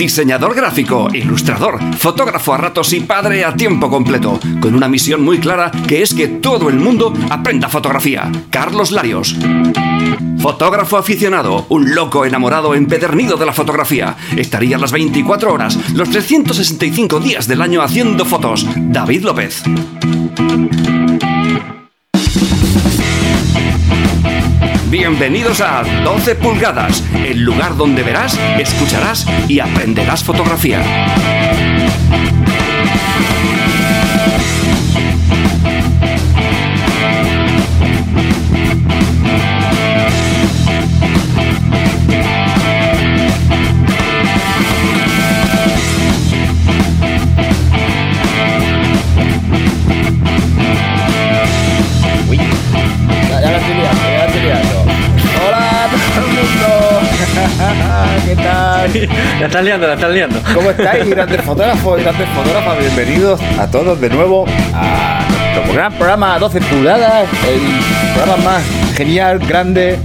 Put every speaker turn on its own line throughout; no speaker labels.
Diseñador gráfico, ilustrador, fotógrafo a ratos y padre a tiempo completo, con una misión muy clara que es que todo el mundo aprenda fotografía. Carlos Larios. Fotógrafo aficionado, un loco enamorado empedernido de la fotografía. Estaría las 24 horas, los 365 días del año haciendo fotos. David López. Bienvenidos a 12 pulgadas, el lugar donde verás, escucharás y aprenderás fotografía.
¿Qué tal?
La estás liando, la estás liando.
¿Cómo estáis, grandes fotógrafos y grandes fotógrafas? Bienvenidos a todos de nuevo a nuestro gran programa 12 pulgadas, el programa más genial, grande,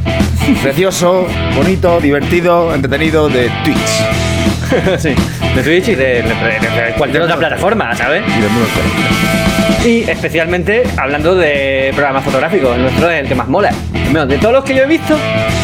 precioso, bonito, divertido, entretenido de Twitch
sí, de Twitch y de, de- de- de cualquier otra plataforma, ¿sabes?
y del mundo entero.
Y especialmente hablando de programas fotográficos, el nuestro es el que más mola. Bueno, de todos los que yo he visto,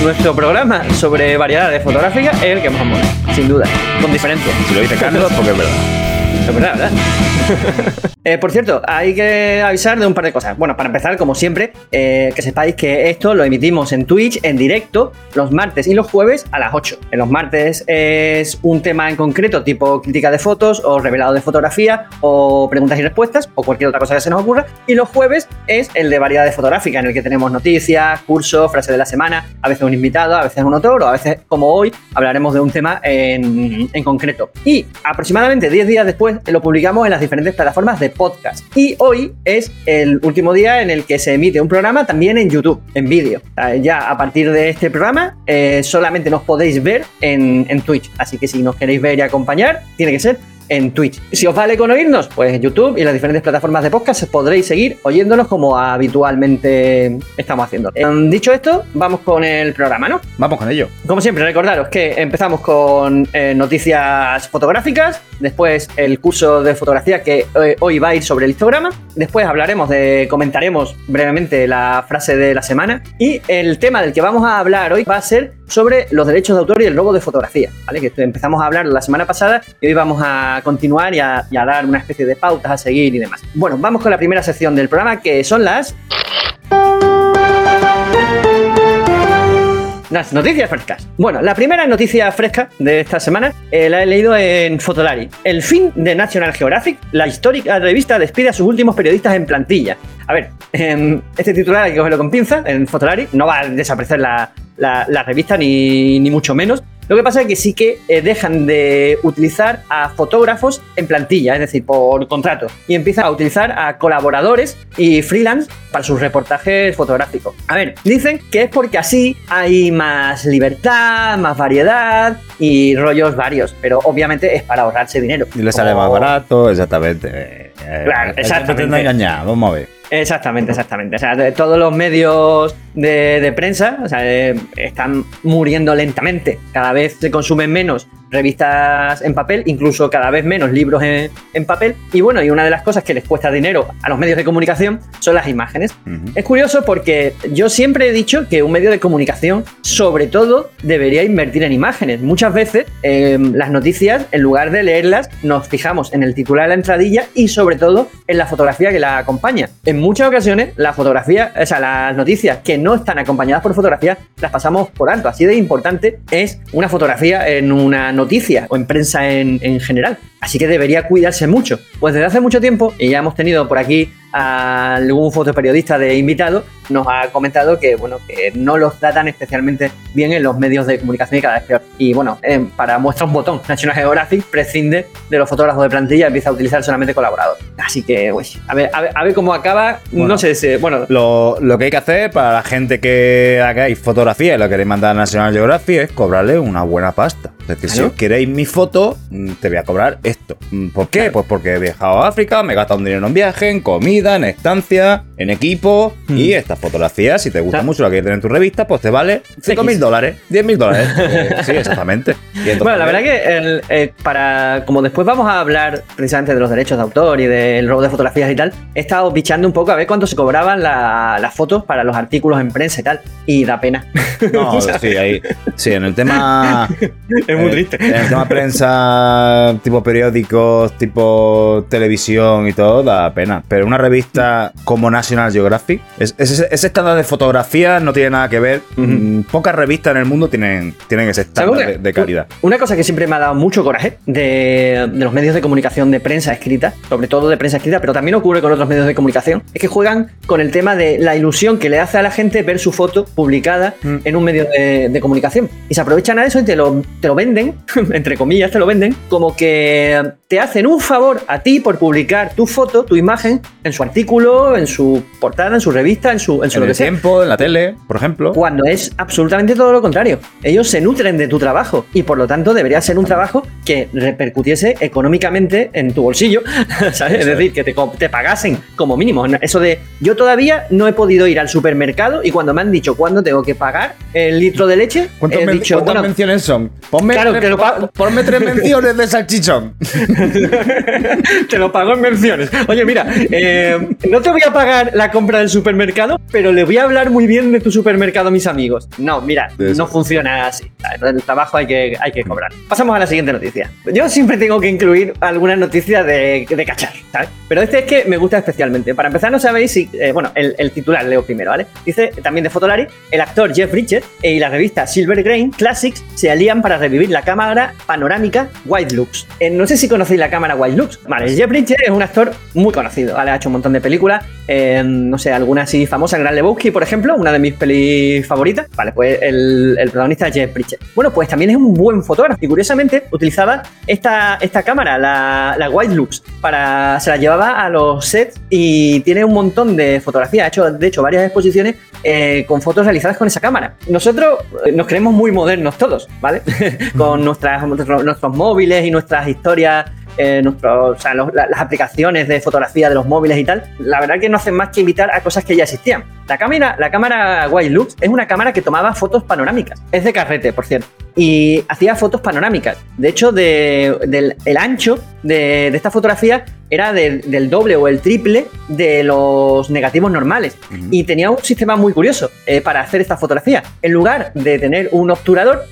nuestro programa sobre variedades fotográficas es el que más mola, sin duda, con diferencia.
Si lo dice Carlos, porque es verdad.
¿Verdad? Eh, por cierto, hay que avisar de un par de cosas. Bueno, para empezar, como siempre, eh, que sepáis que esto lo emitimos en Twitch en directo los martes y los jueves a las 8. En los martes es un tema en concreto, tipo crítica de fotos o revelado de fotografía o preguntas y respuestas o cualquier otra cosa que se nos ocurra. Y los jueves es el de variedades fotográficas, en el que tenemos noticias, cursos, frases de la semana, a veces un invitado, a veces un autor o a veces, como hoy, hablaremos de un tema en, en concreto. Y aproximadamente 10 días después lo publicamos en las diferentes plataformas de podcast. Y hoy es el último día en el que se emite un programa también en YouTube, en vídeo. Sea, Ya a partir de este programa eh, solamente nos podéis ver en, en Twitch. Así que si nos queréis ver y acompañar, tiene que ser en Twitch. Si os vale con oírnos, pues en YouTube y las diferentes plataformas de podcast podréis seguir oyéndonos como habitualmente estamos haciendo. Eh, dicho esto, vamos con el programa, ¿no?
Vamos con ello.
Como siempre, recordaros que empezamos con eh, noticias fotográficas, después el curso de fotografía que eh, hoy va a ir sobre el histograma, después hablaremos de, comentaremos brevemente la frase de la semana y el tema del que vamos a hablar hoy va a ser sobre los derechos de autor y el robo de fotografía, ¿vale? Que empezamos a hablar la semana pasada y hoy vamos a continuar y a, dar una especie de pautas a seguir y demás. Bueno, vamos con la primera sección del programa que son las Las noticias frescas. Bueno, la primera noticia fresca de esta semana eh, la he leído en Fotolari. El fin de National Geographic, la histórica revista despide a sus últimos periodistas en plantilla. A ver, em, este titular hay que cogerlo con pinza en Fotolari. No va a desaparecer la, la- la revista ni, ni mucho menos. Lo que pasa es que sí que eh, dejan de utilizar a fotógrafos en plantilla, es decir, por contrato, y empiezan a utilizar a colaboradores y freelance para sus reportajes fotográficos. A ver, dicen que es porque así hay más libertad, más variedad y rollos varios, pero obviamente es para ahorrarse dinero.
Y le sale más barato, exactamente. Eh, eh,
Claro, exactamente.
te han engañado, vamos a ver.
Exactamente, exactamente. O sea, de todos los medios de, de prensa o sea, eh, están muriendo lentamente. Cada vez se consumen menos revistas en papel, incluso cada vez menos libros en, en papel. Y bueno, y una de las cosas que les cuesta dinero a los medios de comunicación son las imágenes. Es curioso porque yo siempre he dicho que un medio de comunicación, sobre todo, debería invertir en imágenes. Muchas veces eh, las noticias, en lugar de leerlas, nos fijamos en el titular de la entradilla y sobre todo en la fotografía que la acompaña. En muchas ocasiones, la fotografía, o sea, las noticias que no están acompañadas por fotografía, las pasamos por alto. Así de importante es una fotografía en una noticia o en prensa en, en general. Así que debería cuidarse mucho. Pues desde hace mucho tiempo, y ya hemos tenido por aquí algún fotoperiodista de invitado, nos ha comentado que, bueno, que no los tratan especialmente bien en los medios de comunicación y cada vez peor. Y bueno, eh, para muestra un botón, National Geographic prescinde de los fotógrafos de plantilla y empieza a utilizar solamente colaboradores. Así que, uy, a ver, a ver, a ver cómo acaba.
Bueno.
no sé si, bueno,
Lo, lo que hay que hacer para la gente que hagáis fotografía y lo queréis mandar a National Geographic es cobrarle una buena pasta. Es decir,
Claro.
si queréis mi foto, mm, te voy a cobrar esto. ¿Por qué? Pues porque he viajado a África, me he gastado un dinero en viaje, en comida, comida, en estancia, en equipo.
Mm.
Y estas fotografías, si te gusta mucho la que tener en tu revista, pues te vale 5 mil dólares, 10 mil dólares. Eh, sí, exactamente.
Bueno, la verdad que el, eh, para como después vamos a hablar precisamente de los derechos de autor y del robo de fotografías y tal, he estado bichando un poco a ver cuánto se cobraban la- las fotos para los artículos en prensa y tal, y da pena.
No, sí, ahí. Sí, en el tema.
es muy
eh,
triste.
En el tema prensa, tipo periódicos, tipo televisión y todo, da pena. Pero una revista como National Geographic, es- es- ese, estándar de fotografía no tiene nada que ver. Mm, Pocas revistas en el mundo tienen, tienen ese estándar
¿Sabes
de, de calidad.
Una cosa que siempre me ha dado mucho coraje de, de los medios de comunicación de prensa escrita, sobre todo de prensa escrita, pero también ocurre con otros medios de comunicación, es que juegan con el tema de la ilusión que le hace a la gente ver su foto publicada
Mm.
en un medio de, de comunicación. Y se aprovechan a eso y te lo, te lo venden, entre comillas, te lo venden, como que te hacen un favor a ti por publicar tu foto, tu imagen, en su artículo, en su portada, en su revista, en su, en su
En
lo que
el
sea.
tiempo, en la tele, por ejemplo.
Cuando es absolutamente todo lo contrario. Ellos se nutren de tu trabajo y por lo tanto debería ser un trabajo que repercutiese económicamente en tu bolsillo, ¿sabes? Es decir, que te, pagasen como mínimo. Eso de yo todavía no he podido ir al supermercado y cuando me han dicho cuándo tengo que pagar el litro de leche,
¿Cuántas,
he dicho,
cuántas
bueno,
menciones son? Ponme,
Claro,
tres,
te lo pago.
ponme tres menciones de salchichón.
te lo pago en menciones. Oye, mira, eh, no te voy a pagar la compra del supermercado, pero le voy a hablar muy bien de tu supermercado a mis amigos. No, mira, no funciona así. El trabajo hay que, hay que cobrar. Pasamos a la siguiente noticia. Yo siempre tengo que incluir algunas noticias de, de cachar, ¿sabes? Pero este es que me gusta especialmente. Para empezar, no sabéis si. eh, bueno, el, el titular leo primero, ¿vale? Dice también de Fotolari: el actor Jeff Bridges y la revista Silver Grain Classics se alían para revivir la cámara panorámica White Lux. Eh, no sé si conocéis la cámara White Lux. Vale, Jeff Bridges es un actor muy conocido, ¿vale? Ha hecho un montón de películas. eh, no sé, algunas así famosas. Gran Lebowski, por ejemplo, una de mis pelis favoritas. Vale, pues el, el protagonista es Jeff Bridges. Bueno, pues también es un buen fotógrafo y curiosamente utilizaba esta, esta cámara, la, la White Lux, para, se la llevaba a los sets y tiene un montón de fotografías. Ha hecho, de hecho, varias exposiciones eh, con fotos realizadas con esa cámara. Nosotros eh, nos creemos muy modernos todos, ¿vale? con nuestras, nuestros, nuestros móviles y nuestras historias. Eh, nuestros- o sea, los- la- las aplicaciones de fotografía de los móviles y tal, la verdad que no hacen más que invitar a cosas que ya existían. La cámara, la cámara Lux es una cámara que tomaba fotos panorámicas. Es de carrete, por cierto. Y hacía fotos panorámicas. De hecho, de- del el ancho de, de esta fotografía era de- del doble o el triple de los negativos normales. Y tenía un sistema muy curioso eh, para hacer esta fotografía. En lugar de tener un obturador,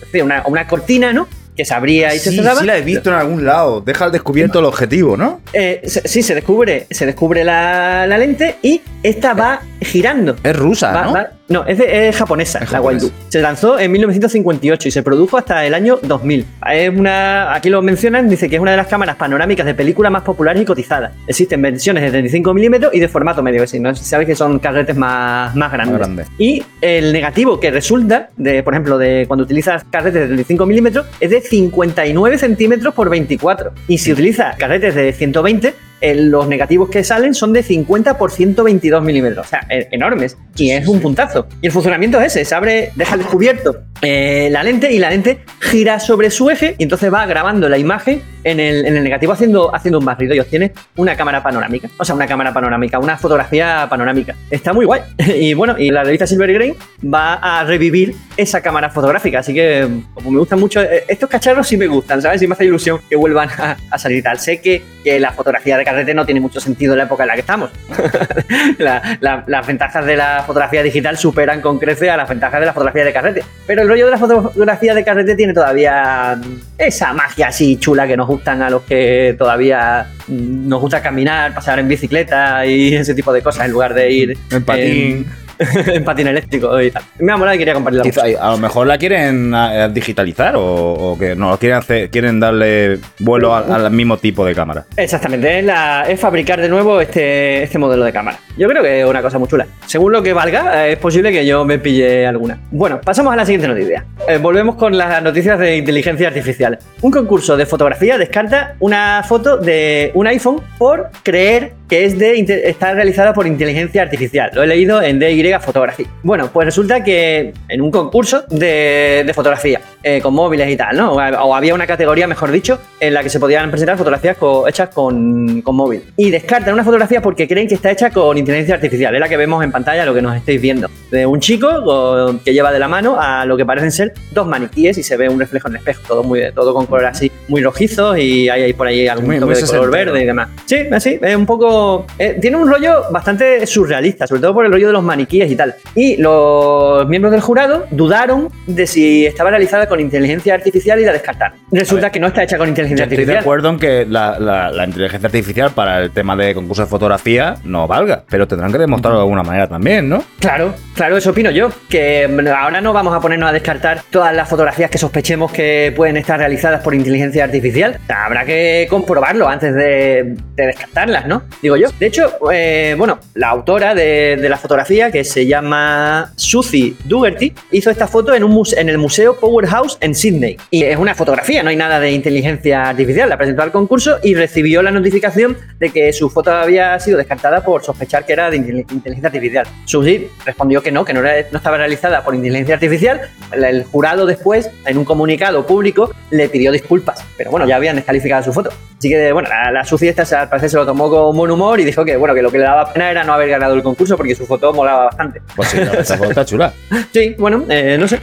una cortina, ¿no? Que se abría y se
Sí,
cerraba.
sí la he visto en algún lado. Deja al descubierto el objetivo, ¿no?
Eh, se- sí, se descubre, se descubre la, la lente y esta va girando.
Es rusa,
Va-
¿no?
va- no, es, de- es japonesa,
Es
la. Wild Se lanzó en 1958 y se produjo hasta el año 2000. Es una, aquí lo mencionan, dice que es una de las cámaras panorámicas de película más populares y cotizadas. Existen versiones de 35 milímetros y de formato medio, es decir, ¿no? sabéis que son carretes más, más grandes.
Más grandes.
Y el negativo que resulta, de, por ejemplo, de cuando utilizas carretes de 35 milímetros, es de 59 centímetros por 24. Y si utilizas carretes de 120, eh, los negativos que salen son de 50 por 122 milímetros. O sea, e- enormes. Y es un puntazo. Y el funcionamiento es ese: se abre, deja descubierto eh, la lente y la lente gira sobre su eje y entonces va grabando la imagen en el, en el negativo haciendo, haciendo un barrido y obtiene una cámara panorámica. O sea, una cámara panorámica, una fotografía panorámica. Está muy guay. Y bueno, y la revista Silver Grain va a revivir esa cámara fotográfica. Así que, como me gustan mucho, eh, estos cacharros sí me gustan, ¿sabes? Y me hace ilusión que vuelvan a, salir tal. Sé que, que la fotografía de carrete no tiene mucho sentido en la época en la que estamos. La- la- las ventajas de la fotografía digital superan con crece a las ventajas de la fotografía de carrete. Pero el rollo de la fotografía de carrete tiene todavía mm, esa magia así chula que nos gustan a los que todavía mm, nos gusta caminar, pasar en bicicleta y ese tipo de cosas en lugar de ir
En patín.
en, en patín eléctrico y tal. Me ha molado y quería compartirla.
Quizá, a lo mejor la quieren digitalizar o, o que no quieren hacer, quieren darle vuelo al, mismo tipo de cámara.
Exactamente, es, la- es fabricar de nuevo este, este modelo de cámara. Yo creo que es una cosa muy chula. Según lo que valga, eh, es posible que yo me pille alguna. Bueno, pasamos a la siguiente noticia. Eh, volvemos con las noticias de inteligencia artificial. Un concurso de fotografía descarta una foto de un iPhone por creer que es de está realizada por inteligencia artificial. Lo he leído en DY Fotografía. Bueno, pues resulta que en un concurso de, fotografía eh, con móviles y tal, ¿no? O, había una categoría, mejor dicho, en la que se podían presentar fotografías hechas con, con móvil. Y descartan una fotografía porque creen que está hecha con inteligencia artificial. Es la que vemos en pantalla, lo que nos estáis viendo. De un chico que lleva de la mano a lo que parecen ser dos maniquíes y se ve un reflejo en el espejo, todo, muy, todo con color así muy rojizo y hay, por ahí algún muy, de color verde y demás. Sí, así, es un poco... Eh, tiene un rollo bastante surrealista, sobre todo por el rollo de los maniquíes y tal. Y los miembros del jurado dudaron de si estaba realizada con inteligencia artificial y la descartaron. Resulta que no está hecha con inteligencia artificial.
Estoy de acuerdo en que la, inteligencia artificial para el tema de concurso de fotografía no valga, pero tendrán que demostrarlo de alguna manera también, ¿no?
Claro, claro, eso opino yo. Que ahora no vamos a ponernos a descartar todas las fotografías que sospechemos que pueden estar realizadas por inteligencia artificial. habrá que comprobarlo antes de, descartarlas, ¿no? Digo yo. De hecho, eh, bueno, la autora de, la fotografía, que se llama Suzy Dugerty, hizo esta foto en, un en el Museo Powerhouse en Sydney. Y es una fotografía, no hay nada de inteligencia artificial. La presentó al concurso y recibió la notificación de que su foto había sido descartada por sospechar que era de inteligencia artificial. Suzy respondió que no, que no, no estaba realizada por inteligencia artificial. El jurado después, en un comunicado público, le pidió disculpas. Pero bueno, ya habían descalificado su foto. Así que, bueno, la, la Suzy esta al parecer se lo tomó con buen humor y dijo que, bueno, que lo que le daba pena era no haber ganado el concurso porque su foto molaba bastante.
Pues sí, esa foto está chula.
Sí, bueno, eh, no, sé,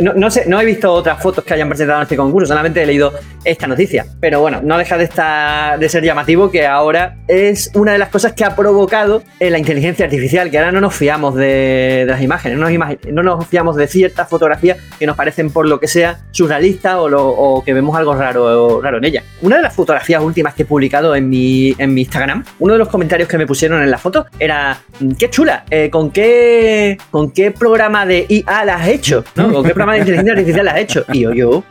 no, sé, no he visto otras fotos que hayan presentado en este concurso, solamente he leído esta noticia. Pero bueno, no deja de, estar, de ser llamativo que ahora es una de las cosas que ha provocado la inteligencia artificial, que ahora no nos fiamos de, las imágenes, no nos, no nos, fiamos de ciertas fotografías que nos parecen por lo que sea surrealistas o, o que vemos algo raro, raro en ella. Una de las fotografías últimas que he publicado en mi, en mi Instagram, uno de los comentarios que me pusieron en la foto era, mm, qué chula, eh, ¿con, qué, ¿con qué programa de IA la has hecho? ¿no? ¿Con qué programa de inteligencia artificial la has hecho? Y yo, yo,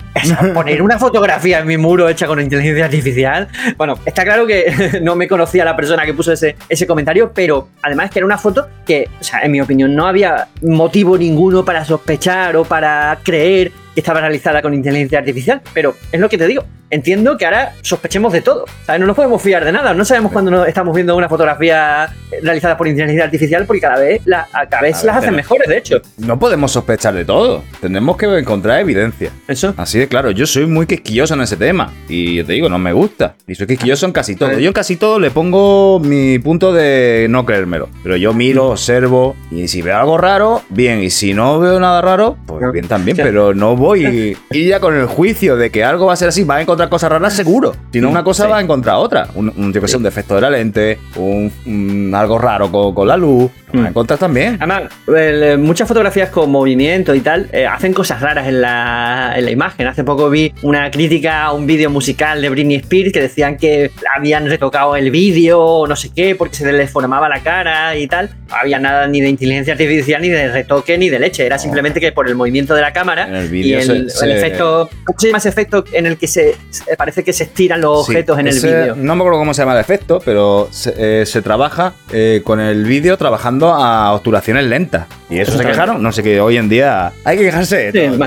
poner una fotografía en mi muro hecha con inteligencia artificial, bueno, está claro que no me conocía la persona que puso ese, ese comentario, pero además que era una foto que, o sea, en mi opinión, no había motivo ninguno para sospechar o para creer que estaba realizada con inteligencia artificial, pero es lo que te digo, entiendo que ahora sospechemos de todo. No nos podemos fiar de nada. No sabemos cuando estamos viendo una fotografía realizada por inteligencia artificial porque cada vez, la, cada vez las hacen mejores, de hecho.
No podemos sospechar de todo. Tenemos que encontrar evidencia.
Eso.
Así de claro. Yo soy muy quisquilloso en ese tema. Y yo te digo, no me gusta. Y soy quisquilloso en casi todo. Yo en casi todo le pongo mi punto de no creérmelo. Pero yo miro, observo. Y si veo algo raro, bien. Y si no veo nada raro, pues bien también. Pero no voy y ya con el juicio de que algo va a ser así, va a encontrar otra cosa rara seguro. Si no una cosa va a encontrar otra. Un, un, que un defecto de la lente, un, algo raro con, la luz. Mm. encontrar también.
Además, eh, muchas fotografías con movimiento y tal eh, hacen cosas raras en la, en la imagen. Hace poco vi una crítica a un vídeo musical de Britney Spears que decían que habían retocado el vídeo o no sé qué porque se le deformaba la cara y tal. No había nada ni de inteligencia artificial, ni de retoque, ni de leche. Era simplemente que por el movimiento de la cámara y el, efecto. ¿Cómo se llama ese efecto en el que se parece que se estiran los objetos en el vídeo.
No me acuerdo cómo se llama el efecto, pero se, eh, trabaja eh, con el vídeo trabajando a obturaciones lentas. Y eso se quejaron. No sé qué, hoy en día hay que quejarse.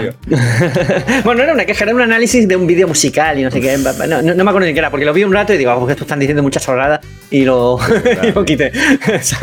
bueno. no era una queja, era un análisis de un vídeo musical y no sé qué. No, me acuerdo ni qué era, porque lo vi un rato y digo, ah, porque esto están diciendo muchas chorradas y lo, quité.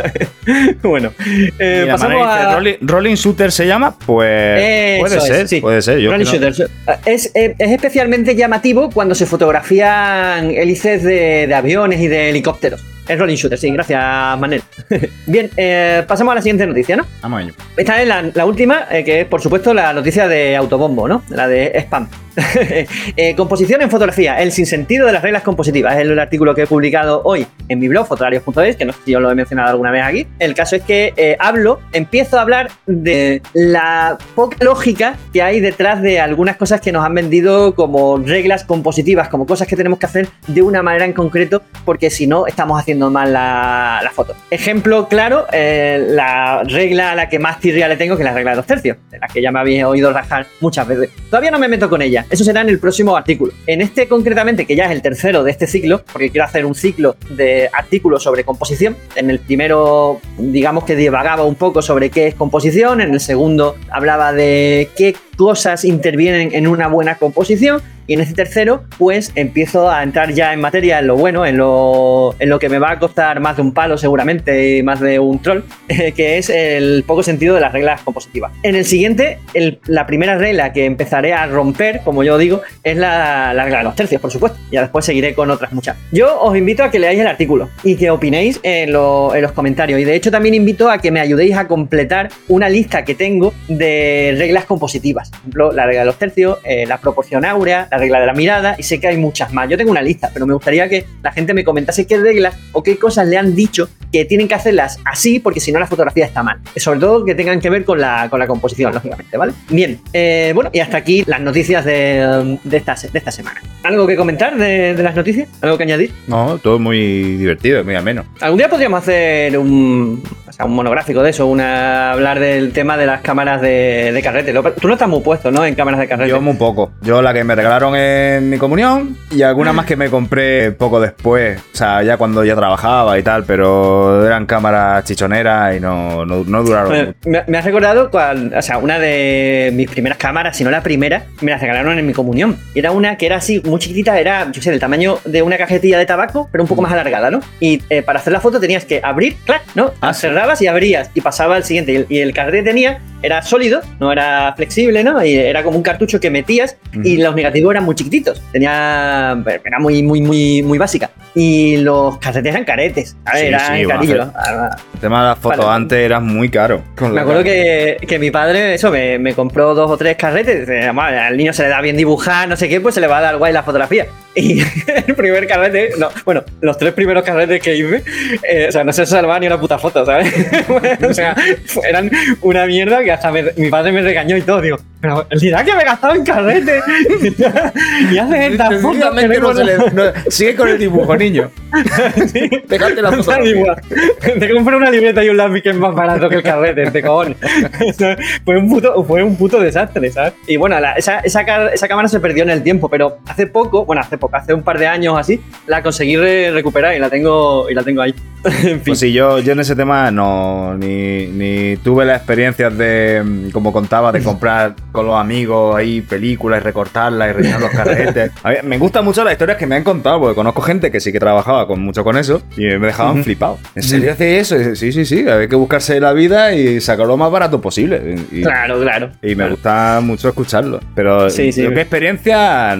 bueno,
eh, pasamos a. Rolling, Shooter se llama, pues. puede ser, puede ser. Rolling Shooter.
Es, es especialmente llamativo cuando se fotografían hélices de, aviones y de helicópteros. Es rolling shooter, sí, gracias, Manel. Bien, eh, pasamos a la siguiente noticia, ¿no?
Vamos a ello.
Esta es la, última, eh, que es, por supuesto, la noticia de Autobombo, ¿no? La de spam. Eh, composición en fotografía, el sinsentido de las reglas compositivas. Es el artículo que he publicado hoy en mi blog, fotorarios.es, que no si yo lo he mencionado alguna vez aquí. El caso es que hablo, empiezo a hablar de la poca lógica que hay detrás de algunas cosas que nos han vendido como reglas compositivas, como cosas que tenemos que hacer de una manera en concreto, porque si no, estamos haciendo mal la, foto. Ejemplo claro, eh, la regla a la que más tirria le tengo, que es la regla de dos tercios, de la que ya me habéis oído rajar muchas veces. Todavía no me meto con ella, eso será en el próximo artículo. En este concretamente, que ya es el tercero de este ciclo, porque quiero hacer un ciclo de artículos sobre composición. En el primero, digamos que divagaba un poco sobre qué es composición, en el segundo hablaba de qué cosas intervienen en una buena composición. Y en este tercero, pues empiezo a entrar ya en materia, en lo bueno, en lo, en lo que me va a costar más de un palo seguramente y más de un troll, que es el poco sentido de las reglas compositivas. En el siguiente, la primera regla que empezaré a romper, como yo digo, es la, la regla de los tercios, por supuesto. Ya después seguiré con otras muchas. Yo os invito a que leáis el artículo y que opinéis en los comentarios. Y de hecho también invito a que me ayudéis a completar una lista que tengo de reglas compositivas. Por ejemplo, la regla de los tercios, eh, la proporción áurea, la regla de la mirada, y sé que hay muchas más. Yo tengo una lista, pero me gustaría que la gente me comentase qué reglas o qué cosas le han dicho que tienen que hacerlas así, porque si no la fotografía está mal. Sobre todo que tengan que ver con la, con la composición, lógicamente, ¿vale? Bien, eh, bueno, y hasta aquí las noticias de, de, esta, de esta semana. ¿Algo que comentar de, de, las noticias? ¿Algo que añadir?
No, todo muy divertido, muy ameno.
Algún día podríamos hacer un, un monográfico de eso, una, hablar del tema de las cámaras de, de carrete. Tú no estás muy puesto, ¿no? En cámaras de carrete.
Yo muy poco. Yo la que me regalaron en mi comunión y algunas más que me compré poco después, o sea, ya cuando ya trabajaba y tal, pero eran cámaras chichoneras y no, no, no duraron.
Bueno, me, me, has recordado, cual, o sea, una de mis primeras cámaras, si no la primera, me las regalaron en mi comunión. Era una que era así, muy chiquitita, era, yo sé, del tamaño de una cajetilla de tabaco, pero un poco más alargada, ¿no? Y eh, para hacer la foto tenías que abrir, clac, ¿no? Ah, y abrías y pasaba al siguiente. Y el, y el carrete tenía, era sólido, no era flexible, ¿no? Y era como un cartucho que metías mm. y los negativos eran muy chiquititos. Tenía, era muy, muy, muy, muy básica. Y los carretes eran caretes. Sí, eran sí, carillos.
El tema de las fotos vale. antes era muy caro.
Me acuerdo que, que, mi padre, eso, me, me, compró dos o tres carretes. Al niño se le da bien dibujar, no sé qué, pues se le va a dar guay la fotografía. Y el primer carrete, no, bueno, los tres primeros carretes que hice, eh, o sea, no se salvaba ni una puta foto, ¿sabes? o sea, eran una mierda que hasta me, mi padre me regañó y todo. Digo, pero el dirá que me he gastado en carrete y haces esta foto.
Que no se le, no, sigue con el dibujo, niño.
sí. Dejate la foto. Te compré una libreta y un lápiz que es más barato que el carrete, te cojones. fue, un puto, fue un puto desastre, ¿sabes? Y bueno, la, esa, esa, esa cámara se perdió en el tiempo, pero hace poco, bueno, hace poco, hace un par de años así, la conseguí re recuperar y la tengo, y la tengo ahí. en fin.
Pues sí, yo, yo en ese tema no, ni, ni tuve las experiencias de, como contaba, de comprar con los amigos ahí películas y recortarlas y rellenar los carretes. A mí, me gustan mucho las historias que me han contado, porque conozco gente que sí que trabajaba con mucho con eso y me dejaban flipado. ¿En serio hace eso? Sí, sí, sí, hay que buscarse la vida y sacarlo lo más barato posible. Y,
claro, claro.
Y me
claro.
gusta mucho escucharlo. Pero
sí, sí.
¿qué experiencia?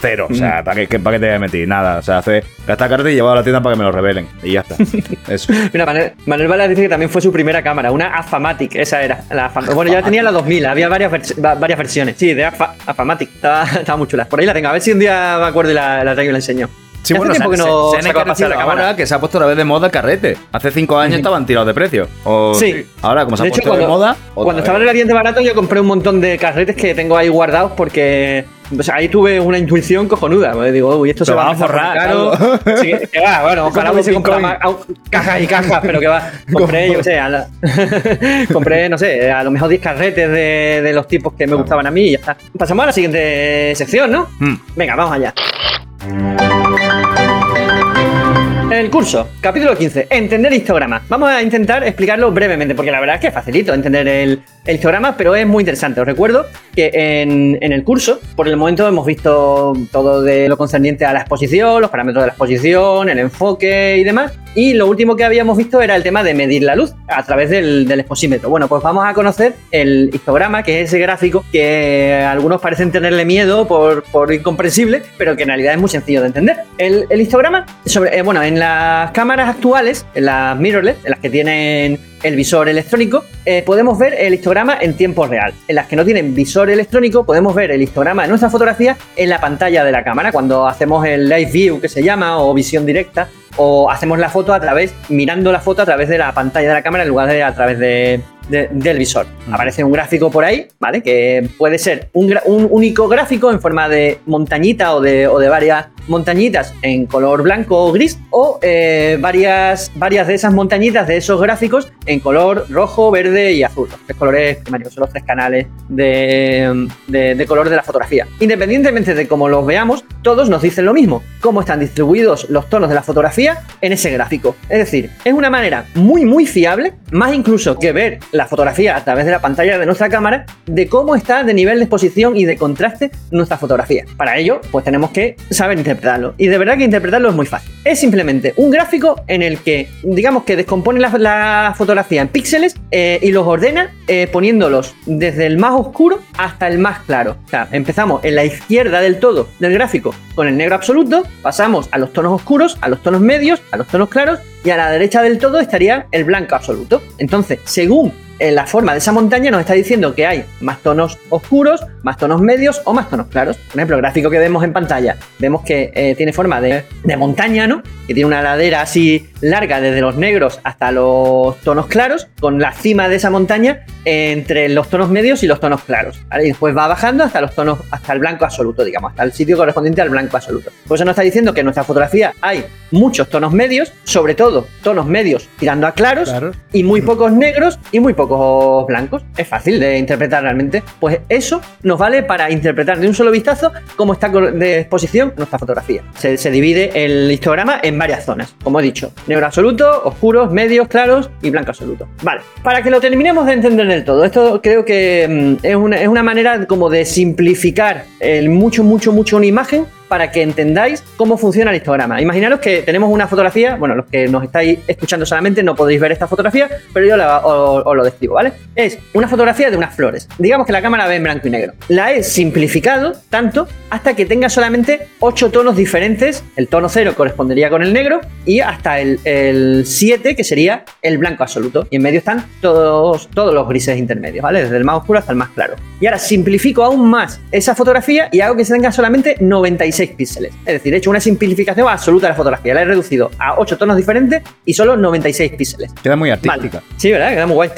Cero. O sea, ¿para qué, ¿para qué te voy a meter? Nada. O sea, hace gastar carta y llevar a la tienda para que me lo revelen. Y ya está. Eso.
Mira, Manuel, Manuel dice que también fue su primera cámara, una Afamatic, esa era. La bueno, ya tenía la 2000, había varias, vers varias versiones. Sí, de Afa Afamatic, estaba, estaba muy chula. Por ahí la tengo, a ver si un día me acuerdo y la, la traigo y la enseño.
Sí, bueno, tiempo que no se, pasar la. Ahora que se ha puesto otra vez de moda el carrete. Hace cinco años estaban tirados de precio. O,
sí.
Ahora, como se
de
ha
hecho,
puesto
cuando,
de moda.
Cuando estaba relativamente barato, yo compré un montón de carretes que tengo ahí guardados porque. O sea, ahí tuve una intuición cojonuda. Pues digo, uy, esto se va a forrar. Caro. Sí, que va, bueno, ojalá hubiese comprado cajas y cajas, pero que va. Compré, yo sé, la, compré, no sé, a lo mejor 10 carretes de, de, los tipos que me gustaban a mí y ya está. Pasamos a la siguiente sección, ¿no?
Hmm.
Venga, vamos allá. El curso, capítulo 15, entender histogramas. Vamos a intentar explicarlo brevemente, porque la verdad es que es facilito entender el, el histograma, pero es muy interesante. Os recuerdo que en, en, el curso, por el momento hemos visto todo de lo concerniente a la exposición, los parámetros de la exposición, el enfoque y demás. Y lo último que habíamos visto era el tema de medir la luz a través del, del exposímetro. Bueno, pues vamos a conocer el histograma, que es ese gráfico que algunos parecen tenerle miedo por, por incomprensible, pero que en realidad es muy sencillo de entender. El, histograma, sobre, eh, bueno, en las cámaras actuales, en las mirrorless, en las que tienen el visor electrónico, eh, podemos ver el histograma en tiempo real. En las que no tienen visor electrónico, podemos ver el histograma de nuestra fotografía en la pantalla de la cámara, cuando hacemos el live view que se llama, o visión directa, o hacemos la foto a través, mirando la foto a través de la pantalla de la cámara en lugar de a través de, de, del visor. Mm. Aparece un gráfico por ahí, ¿vale? Que puede ser un, un, único gráfico en forma de montañita o de, o de varias montañitas en color blanco o gris o eh, varias, varias de esas montañitas de esos gráficos en color rojo, verde y azul. Los tres colores primarios son los tres canales de, de color de la fotografía. Independientemente de cómo los veamos, todos nos dicen lo mismo, cómo están distribuidos los tonos de la fotografía en ese gráfico. Es decir, es una manera muy muy fiable, más incluso que ver la fotografía a través de la pantalla de nuestra cámara, de cómo está de nivel de exposición y de contraste nuestra fotografía. Para ello, pues tenemos que saber interpretarlo. Y de verdad que interpretarlo es muy fácil. Es simplemente un gráfico en el que, digamos que descompone la, fotografía en píxeles eh, y los ordena eh, poniéndolos desde el más oscuro hasta el más claro. O sea, empezamos en la izquierda del todo del gráfico con el negro absoluto, pasamos a los tonos oscuros, a los tonos medios, a los tonos claros y a la derecha del todo estaría el blanco absoluto. Entonces, según en la forma de esa montaña nos está diciendo que hay más tonos oscuros, más tonos medios o más tonos claros. Por ejemplo, el gráfico que vemos en pantalla, vemos que eh, tiene forma de, montaña, ¿no? Que tiene una ladera así larga desde los negros hasta los tonos claros, con la cima de esa montaña entre los tonos medios y los tonos claros. Y después va bajando hasta los tonos, hasta el blanco absoluto, digamos, hasta el sitio correspondiente al blanco absoluto. Por eso nos está diciendo que en nuestra fotografía hay muchos tonos medios, sobre todo tonos medios tirando a claros, y muy pocos negros y muy pocos blancos. Es fácil de interpretar realmente. Pues eso nos vale para interpretar de un solo vistazo cómo está de exposición nuestra fotografía. Se, divide el histograma en varias zonas. Como he dicho, negro absoluto, oscuros, medios, claros y blanco absoluto. Vale, para que lo terminemos de entender del todo, esto creo que mm, es, una, es una manera como de simplificar el mucho, mucho, mucho una imagen para que entendáis cómo funciona el histograma. Imaginaros que tenemos una fotografía, bueno, los que nos estáis escuchando solamente no podéis ver esta fotografía, pero yo os, lo describo, ¿vale? Es una fotografía de unas flores. Digamos que la cámara ve en blanco y negro. La he simplificado tanto hasta que tenga solamente 8 tonos diferentes. El tono 0 correspondería con el negro y hasta el 7 que sería el blanco absoluto. Y en medio están todos, todos los grises intermedios, ¿vale? Desde el más oscuro hasta el más claro. Y ahora simplifico aún más esa fotografía y hago que se tenga solamente 96 píxeles. Es decir, he hecho una simplificación absoluta de la fotografía. La he reducido a 8 tonos diferentes y solo 96 píxeles.
Queda muy artística.
Sí, ¿verdad? Queda muy guay.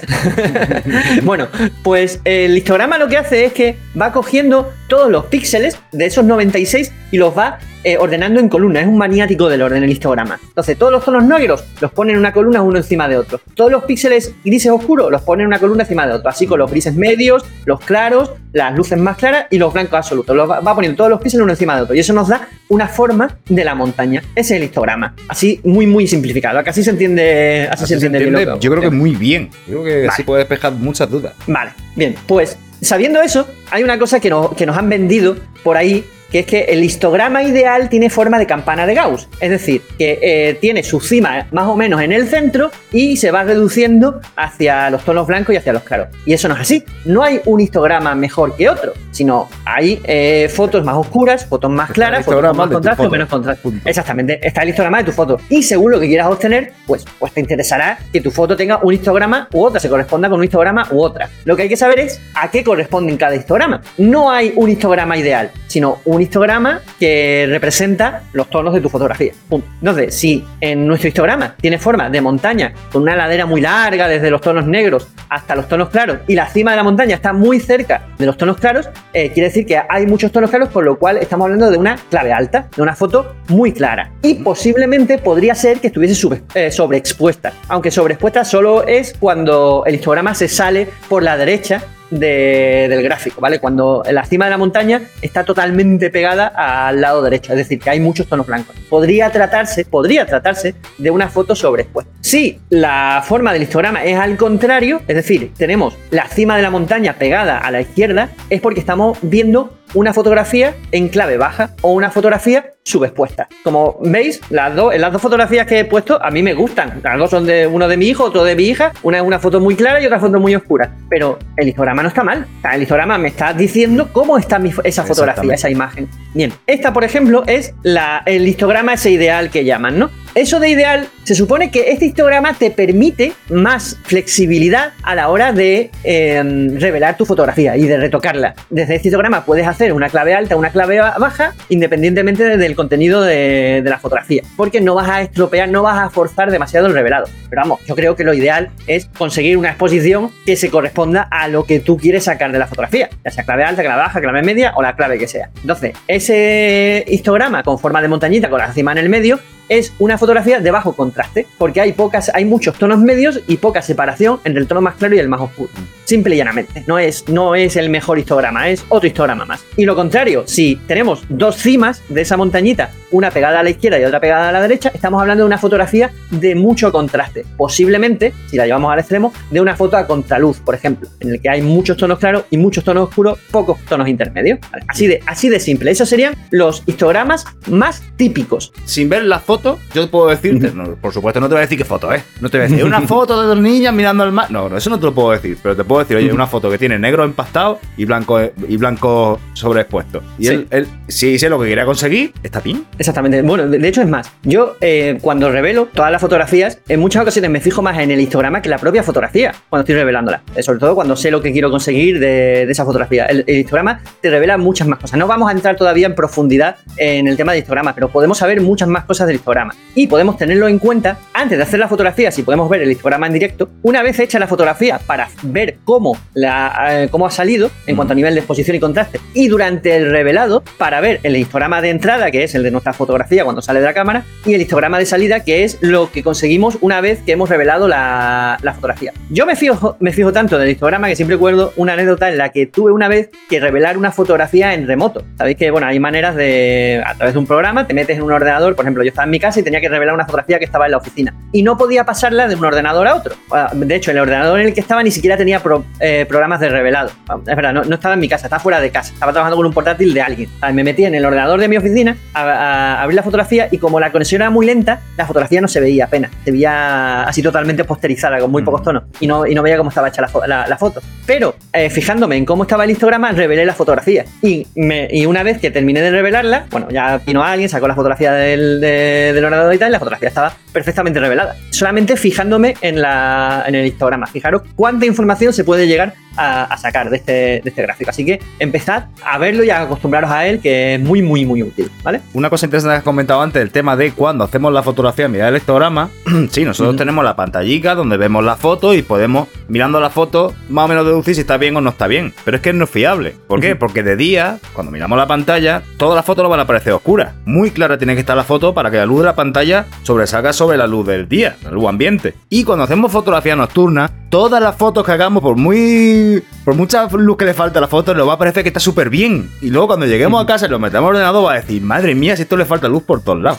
bueno, pues el histograma lo que hace es que va cogiendo todos los píxeles de esos 96 y los va eh, ordenando en columnas. Es un maniático del orden el histograma. Entonces, todos los tonos negros los pone en una columna uno encima de otro. Todos los píxeles grises oscuros los pone en una columna encima de otro. Así con los grises medios, los claros, las luces más claras y los blancos absolutos. Los va, poniendo todos los píxeles uno encima de otro. Y eso nos da una forma de la montaña. Ese es el histograma. Así, muy, muy simplificado. Casi se entiende. Así, se, entiende.
yo creo que muy bien. Yo creo que así puede despejar muchas dudas.
Vale, bien. Pues sabiendo eso, hay una cosa que, que nos han vendido por ahí que es que el histograma ideal tiene forma de campana de Gauss, es decir, que eh, tiene su cima más o menos en el centro y se va reduciendo hacia los tonos blancos y hacia los claros. Y eso no es así, no hay un histograma mejor que otro, sino hay eh, fotos más oscuras, fotos más claras, fotos con más contraste o menos contraste. Exactamente, está el histograma de tu foto. Y según lo que quieras obtener, pues, pues te interesará que tu foto tenga un histograma u otra, se corresponda con un histograma u otra. Lo que hay que saber es a qué corresponde cada histograma. No hay un histograma ideal, sino un histograma que representa los tonos de tu fotografía. Entonces, si en nuestro histograma tiene forma de montaña con una ladera muy larga desde los tonos negros hasta los tonos claros y la cima de la montaña está muy cerca de los tonos claros, eh, quiere decir que hay muchos tonos claros, con lo cual estamos hablando de una clave alta, de una foto muy clara. Y posiblemente podría ser que estuviese eh, sobreexpuesta, aunque sobreexpuesta solo es cuando el histograma se sale por la derecha del gráfico, ¿vale? Cuando la cima de la montaña está totalmente pegada al lado derecho, es decir, que hay muchos tonos blancos. Podría tratarse, podría tratarse de una foto sobreexpuesta. Si la forma del histograma es al contrario, es decir, tenemos la cima de la montaña pegada a la izquierda, es porque estamos viendo una fotografía en clave baja o una fotografía subexpuesta. Como veis, las dos, las dos fotografías que he puesto a mí me gustan. Las dos son de uno de mi hijo, otro de mi hija. Una es una foto muy clara y otra foto muy oscura. Pero el histograma no está mal. el histograma me está diciendo cómo está esa fotografía, esa imagen. Bien, esta por ejemplo es la, el histograma ese ideal que llaman, ¿no? Eso de ideal, se supone que este histograma te permite más flexibilidad a la hora de em, revelar tu fotografía y de retocarla. Desde este histograma puedes hacer una clave alta, una clave baja, independientemente del contenido de, de la fotografía, porque no vas a estropear, no vas a forzar demasiado el revelado. Pero vamos, yo creo que lo ideal es conseguir una exposición que se corresponda a lo que tú quieres sacar de la fotografía, ya sea clave alta, clave baja, clave media o la clave que sea. Entonces, ese histograma con forma de montañita con la cima en el medio es una fotografía de bajo contraste, porque hay pocas, hay muchos tonos medios y poca separación entre el tono más claro y el más oscuro. Simple y llanamente. No es, no es el mejor histograma, es otro histograma más. Y lo contrario, si tenemos dos cimas de esa montañita, una pegada a la izquierda y otra pegada a la derecha, estamos hablando de una fotografía de mucho contraste. Posiblemente, si la llevamos al extremo, de una foto a contraluz, por ejemplo, en el que hay muchos tonos claros y muchos tonos oscuros, pocos tonos intermedios. Así, de, así de simple. Esos serían los histogramas más típicos.
Sin ver la foto yo puedo decirte, por supuesto, no te voy a decir qué foto es. No te voy a decir una foto de dos niñas mirando al mar. No, no, eso no te lo puedo decir. Pero te puedo decir, oye, una foto que tiene negro empastado y blanco, y blanco sobreexpuesto. Y él, él, si sé lo que quería conseguir, está bien.
Exactamente. Bueno, de, hecho es más. Yo, eh, cuando revelo todas las fotografías, en muchas ocasiones me fijo más en el histograma que la propia fotografía cuando estoy revelándola. Eh, sobre todo cuando sé lo que quiero conseguir de, esa fotografía. El, el, histograma te revela muchas más cosas. No vamos a entrar todavía en profundidad en el tema de histograma, pero podemos saber muchas más cosas del histograma y podemos tenerlo en cuenta antes de hacer la fotografía, si podemos ver el histograma en directo, una vez hecha la fotografía para ver cómo, la, eh, cómo ha salido en cuanto a nivel de exposición y contraste, y durante el revelado para ver el histograma de entrada, que es el de nuestra fotografía cuando sale de la cámara, y el histograma de salida, que es lo que conseguimos una vez que hemos revelado la, la fotografía. Yo me fijo, me fijo tanto del histograma que siempre recuerdo una anécdota en la que tuve una vez que revelar una fotografía en remoto. Sabéis que, bueno, hay maneras de, a través de un programa, te metes en un ordenador, por ejemplo, yo estaba en mi casa y tenía que revelar una fotografía que estaba en la oficina. Y no podía pasarla de un ordenador a otro. De hecho, el ordenador en el que estaba ni siquiera tenía eh, programas de revelado. Es verdad, no, estaba en mi casa, estaba fuera de casa. Estaba trabajando con un portátil de alguien. Me metí en el ordenador de mi oficina a, abrir la fotografía y como la conexión era muy lenta, la fotografía no se veía apenas. Se veía así totalmente posterizada, con muy pocos tonos. Y no, y no veía cómo estaba hecha la, foto. Pero eh, fijándome en cómo estaba el histograma, revelé la fotografía. Y, me, y una vez que terminé de revelarla, bueno, ya vino alguien, sacó la fotografía del, del ordenador y tal, y la fotografía estaba perfectamente revelada. Solamente fijándome en, la, en el histograma. Fijaros cuánta información se puede llegar a, sacar de este, de este, gráfico. Así que empezad a verlo y a acostumbraros a él, que es muy, muy, muy útil. ¿vale?
Una cosa interesante que has comentado antes, el tema de cuando hacemos la fotografía, mirar el histograma. sí, nosotros tenemos la pantallita donde vemos la foto y podemos, mirando la foto, más o menos deducir si está bien o no está bien. Pero es que no es fiable. ¿Por qué? Porque de día, cuando miramos la pantalla, todas las fotos nos van a aparecer oscuras. Muy clara tiene que estar la foto para que la luz de la pantalla sobresalga sobre la luz del día, la luz ambiente. Y cuando hacemos fotografía nocturna, todas las fotos que hagamos, por muy. por mucha luz que le falta a la foto, nos va a parecer que está súper bien. Y luego cuando lleguemos a casa y lo metemos al ordenador, va a decir, madre mía, si esto le falta luz por todos lados.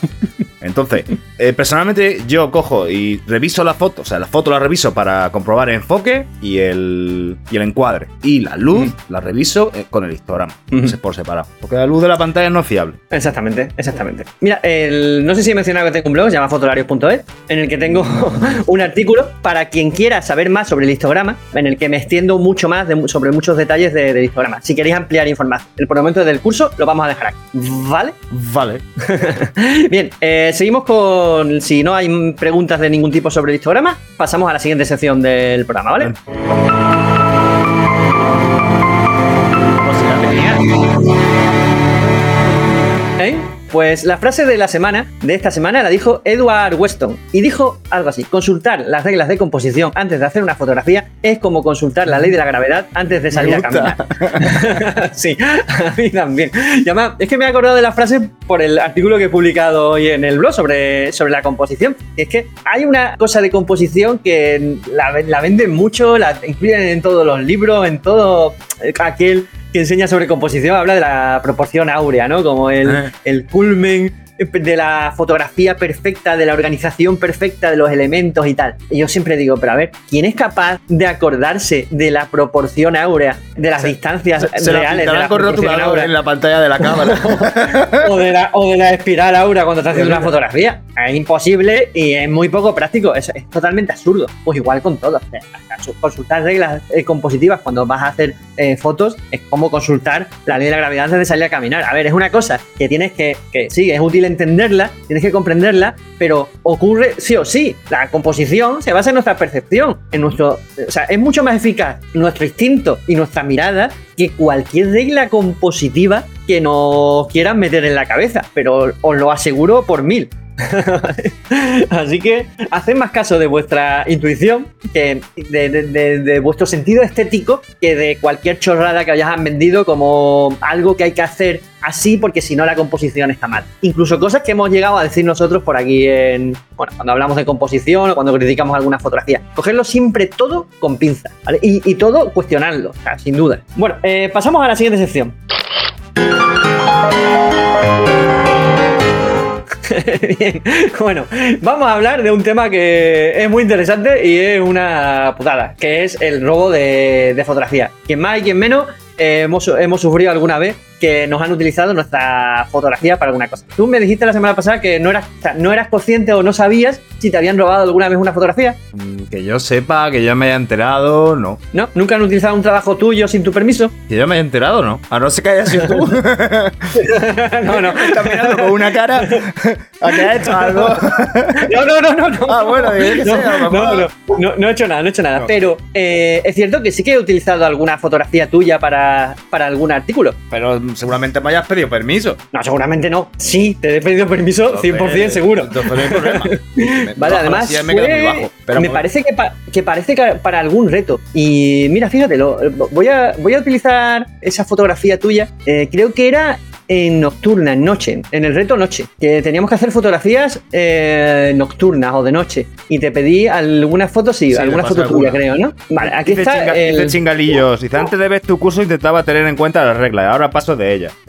Entonces, eh, personalmente yo cojo y reviso la foto, o sea, la foto la reviso para comprobar el enfoque y el, y el encuadre. Y la luz la reviso eh, con el histograma, por separado. Porque la luz de la pantalla no es fiable.
Exactamente, exactamente. Mira, no sé si he mencionado que tengo un blog, se llama fotolarios.es, en el que tengo un artículo para quien quiera saber más sobre el histograma, en el que me extiendo mucho más sobre muchos detalles del de histograma. Si queréis ampliar información, el por momento del curso lo vamos a dejar aquí. ¿Vale?
Vale.
Bien, eh, seguimos con. Si no hay preguntas de ningún tipo sobre el histograma, pasamos a la siguiente sección del programa, ¿vale? Pues la frase de la semana, de esta semana, la dijo Edward Weston. Y dijo algo así: consultar las reglas de composición antes de hacer una fotografía es como consultar la ley de la gravedad antes de salir a caminar. sí, a mí también. es que me he acordado de la frase por el artículo que he publicado hoy en el blog sobre, sobre la composición. Es que hay una cosa de composición que la, la venden mucho, la incluyen en todos los libros, en todo aquel que enseña sobre composición habla de la proporción áurea, ¿no? Como el, ah. el culmen de la fotografía perfecta, de la organización perfecta de los elementos y tal. Y yo siempre digo, pero a ver, ¿quién es capaz de acordarse de la proporción áurea, de las distancias reales de la proporción
áurea? en la pantalla de la cámara?
o, de la, o de la espiral áurea cuando estás haciendo una fotografía. Es imposible y es muy poco práctico. Es, es totalmente absurdo. Pues igual con todo. Consultar reglas eh, compositivas cuando vas a hacer eh, fotos es como consultar la ley de la gravedad antes de salir a caminar. A ver, es una cosa que tienes que, que sí, es útil entenderla, tienes que comprenderla, pero ocurre sí o sí. La composición se basa en nuestra percepción, en nuestro, o sea, es mucho más eficaz nuestro instinto y nuestra mirada que cualquier regla compositiva que nos quieran meter en la cabeza, pero os lo aseguro por mil. Así que haced más caso de vuestra intuición, que de, vuestro sentido estético, que de cualquier chorrada que os hayan vendido como algo que hay que hacer así, porque si no la composición está mal. Incluso cosas que hemos llegado a decir nosotros por aquí en. Bueno, cuando hablamos de composición o cuando criticamos alguna fotografía. Cogerlo siempre todo con pinza, ¿vale? Y, todo cuestionarlo, sin duda. Bueno, eh, pasamos a la siguiente sección. Bien, bueno, vamos a hablar de un tema que es muy interesante y es una putada, que es el robo de, fotografía. Quien más y quien menos eh, hemos, hemos sufrido alguna vez que nos han utilizado nuestra fotografía para alguna cosa. Tú me dijiste la semana pasada que no eras, no eras consciente o no sabías si te habían robado alguna vez una fotografía.
Mm, que yo sepa, que yo me haya enterado, no.
¿No? ¿Nunca han utilizado un trabajo tuyo sin tu permiso?
Que yo me haya enterado, no. A no ser que haya sido tú.
no, no.
Estás mirando con una cara a que ha hecho algo.
no, no, no, no.
Ah, bueno, que
no, no, no, no, he hecho nada, no he hecho nada. Pero eh, es cierto que sí que he utilizado alguna fotografía tuya para, para algún artículo.
Pero seguramente me hayas pedido permiso.
No, seguramente no. Sí, te he pedido permiso 100% seguro.
No hay problema.
vale, además, me, me parece que, que, parece que para algún reto. Y mira, fíjate, voy, a, voy a utilizar esa fotografía tuya. Eh, creo que era en nocturna, en noche, en el reto noche, que teníamos que hacer fotografías eh, nocturnas o de noche. Y te pedí algunas fotos, sí, alguna foto tuya, creo, ¿no? Vale, aquí está.
el... chingalillos. Dice, antes de ver tu curso intentaba tener en cuenta las reglas, ahora paso de ellas.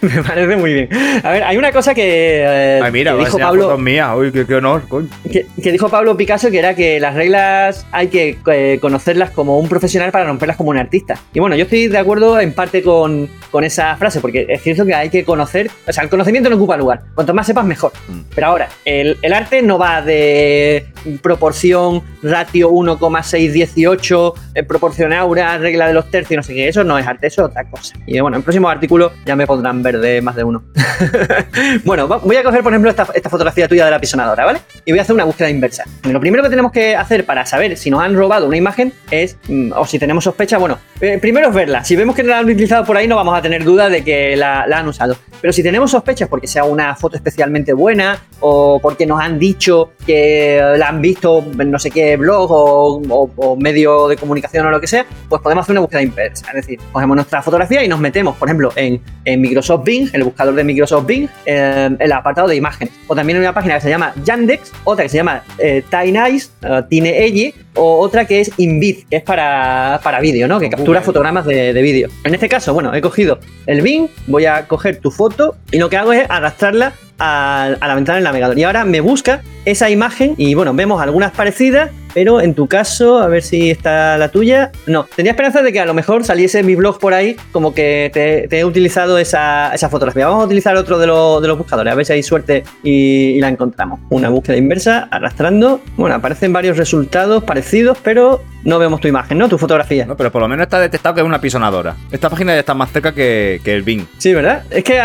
Me parece muy bien. A ver, hay una cosa que.
Eh, Ay, mira, dijo Pablo. Mías. Uy, qué, honor, coño.
Que, dijo Pablo Picasso que era que las reglas hay que eh, conocerlas como un profesional para romperlas como un artista. Y bueno, yo estoy de acuerdo en parte con, con esa frase, porque es cierto que hay que conocer, o sea, el conocimiento no ocupa lugar, cuanto más sepas mejor. Mm. Pero ahora, el, arte no va de proporción, ratio 1,618, eh, proporción aura, regla de los tercios, no sé qué, eso no es arte, eso es otra cosa. Y bueno, en próximo artículo ya me pondrán ver de más de uno. bueno, voy a coger, por ejemplo, esta, fotografía tuya de la pisonadora, ¿vale? Y voy a hacer una búsqueda inversa. Lo primero que tenemos que hacer para saber si nos han robado una imagen es, mm, o si tenemos sospecha, bueno, eh, primero es verla. Si vemos que no la han utilizado por ahí, no vamos a tener de que la, han usado. Pero si tenemos sospechas porque sea una foto especialmente buena o porque nos han dicho que la han visto en no sé qué blog o, medio de comunicación o lo que sea, pues podemos hacer una búsqueda inversa. Es decir, cogemos nuestra fotografía y nos metemos, por ejemplo, en, Microsoft Bing, el buscador de Microsoft Bing, en el apartado de imágenes. O también en una página que se llama Yandex, otra que se llama eh, Tiny Eyes, o otra que es Invid, que es para, para vídeo, ¿no? Que captura fotogramas de, de vídeo. En este caso, bueno, he cogido el Bing, voy a coger tu foto y lo que hago es arrastrarla a, la ventana del navegador. Y ahora me busca esa imagen y bueno, vemos algunas parecidas, pero en tu caso, a ver si está la tuya. No, tenía esperanza de que a lo mejor saliese mi blog por ahí como que te, he utilizado esa, fotografía. Vamos a utilizar otro de, de, los buscadores, a ver si hay suerte y, y la encontramos. Una búsqueda inversa, arrastrando. Bueno, aparecen varios resultados parecidos, pero no vemos tu imagen, ¿no? Tu fotografía.
No, pero por lo menos está detectado que es una pisonadora. Esta página ya está más cerca que, el Bing.
Sí, ¿verdad? Es que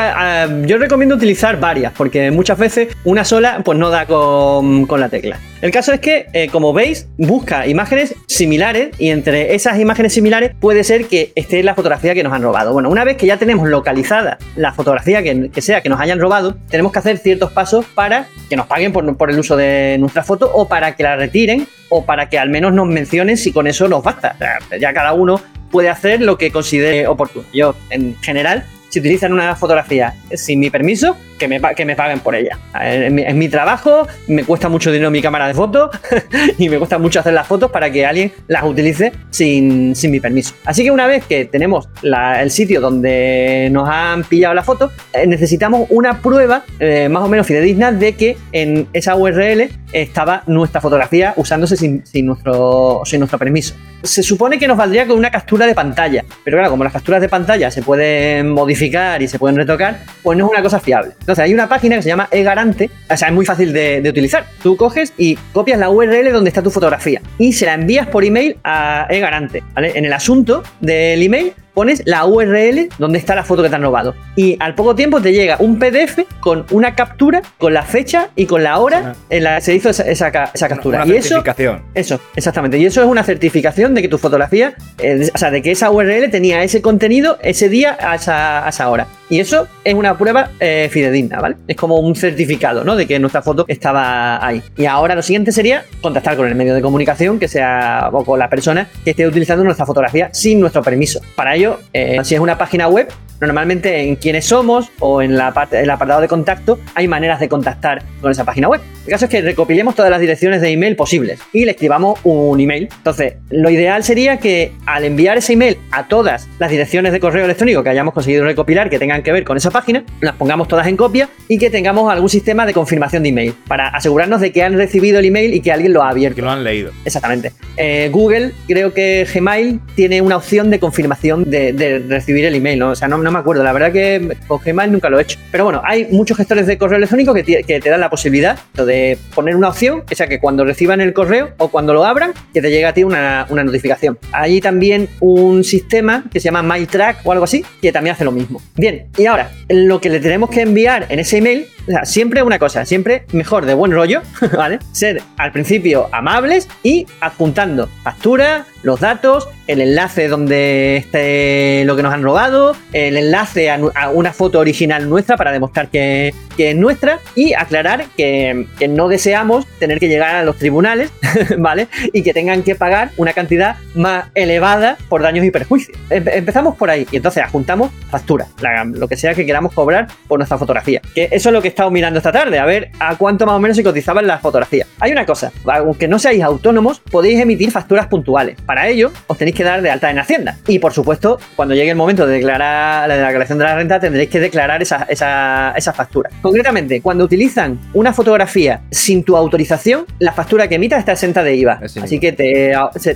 yo recomiendo utilizar varias, porque muchas veces una sola pues no da con, la tecla. El caso es que, eh, como veis, busca imágenes similares y entre esas imágenes similares puede ser que esté la fotografía que nos han robado. Bueno, una vez que ya tenemos localizada la fotografía que, sea que nos hayan robado, tenemos que hacer ciertos pasos para que nos paguen por, por el uso de nuestra foto o para que la retiren o para que al menos nos mencionen si con eso nos basta. ya cada uno puede hacer lo que considere oportuno. Yo, en general, si utilizan una fotografía sin mi permiso, que me, que me paguen por ella. En mi, trabajo, me cuesta mucho dinero mi cámara de fotos y me cuesta mucho hacer las fotos para que alguien las utilice sin, mi permiso. Así que una vez que tenemos el sitio donde nos han pillado la foto, eh, necesitamos una prueba eh, más o menos fidedigna de que en esa URL estaba nuestra fotografía usándose sin, nuestro, sin nuestro permiso. Se supone que nos valdría con una captura de pantalla, pero claro, como las capturas de pantalla se pueden modificar y se pueden retocar, pues no es una cosa fiable. Entonces hay una página que se llama eGarante, o sea, es muy fácil de, utilizar. Tú coges y copias la URL donde está tu fotografía y se la envías por email a eGarante, ¿vale? En el asunto del email pones la URL donde está la foto que te han robado. Y al poco tiempo te llega un PDF con una captura, con la fecha y con la hora en la que se hizo esa, esa esa captura.
Una
y eso,
certificación.
eso, exactamente. Y eso es una certificación de que tu fotografía, eh, o sea, de que esa URL tenía ese contenido ese día a esa, a esa hora. Y eso es una prueba eh, fidedigna, ¿vale? Es como un certificado, ¿no? De que nuestra foto estaba ahí. Y ahora lo siguiente sería contactar con el medio de comunicación que sea, o con la persona que esté utilizando nuestra fotografía sin nuestro permiso. Para ello, eh, si es una página web, normalmente en quiénes somos o en la parte, el apartado de contacto hay maneras de contactar con esa página web. El caso es que recopilemos todas las direcciones de email posibles y le escribamos un email. Entonces, lo ideal sería que al enviar ese email a todas las direcciones de correo electrónico que hayamos conseguido recopilar que tengan que ver con esa página, las pongamos todas en copia y que tengamos algún sistema de confirmación de email para asegurarnos de que han recibido el email y que alguien lo ha abierto.
Que lo han leído.
Exactamente. Eh, Google, creo que Gmail tiene una opción de confirmación de, de recibir el email, ¿no? O sea, no, no me acuerdo. La verdad que con Gmail nunca lo he hecho. Pero bueno, hay muchos gestores de correo electrónico que, que te dan la posibilidad de poner una opción, que sea que cuando reciban el correo o cuando lo abran, que te llegue a ti una, una notificación. Hay también un sistema que se llama MyTrack o algo así, que también hace lo mismo. Bien, y ahora, lo que le tenemos que enviar en ese email, o sea, siempre una cosa, siempre mejor de buen rollo, ¿vale? Ser al principio amables y adjuntando factura, los datos, el enlace donde esté lo que nos han robado, el enlace a, una foto original nuestra para demostrar que, que es nuestra y aclarar que, que no deseamos tener que llegar a los tribunales, ¿vale? Y que tengan que pagar una cantidad más elevada por daños y perjuicios. Empe- empezamos por ahí y entonces adjuntamos factura, la- lo que sea que queramos cobrar por nuestra fotografía. Que eso es lo que he estado mirando esta tarde, a ver a cuánto más o menos se cotizaban las fotografías. Hay una cosa, aunque no seáis autónomos, podéis emitir facturas puntuales. Para ello, os tenéis que dar de alta en Hacienda. Y por supuesto, cuando llegue el momento de declarar la declaración de la renta, tendréis que declarar esa, esa, esa factura. Concretamente, cuando utilizan una fotografía sin tu autorización, la factura que emitas está exenta de IVA.
Así
Así que te,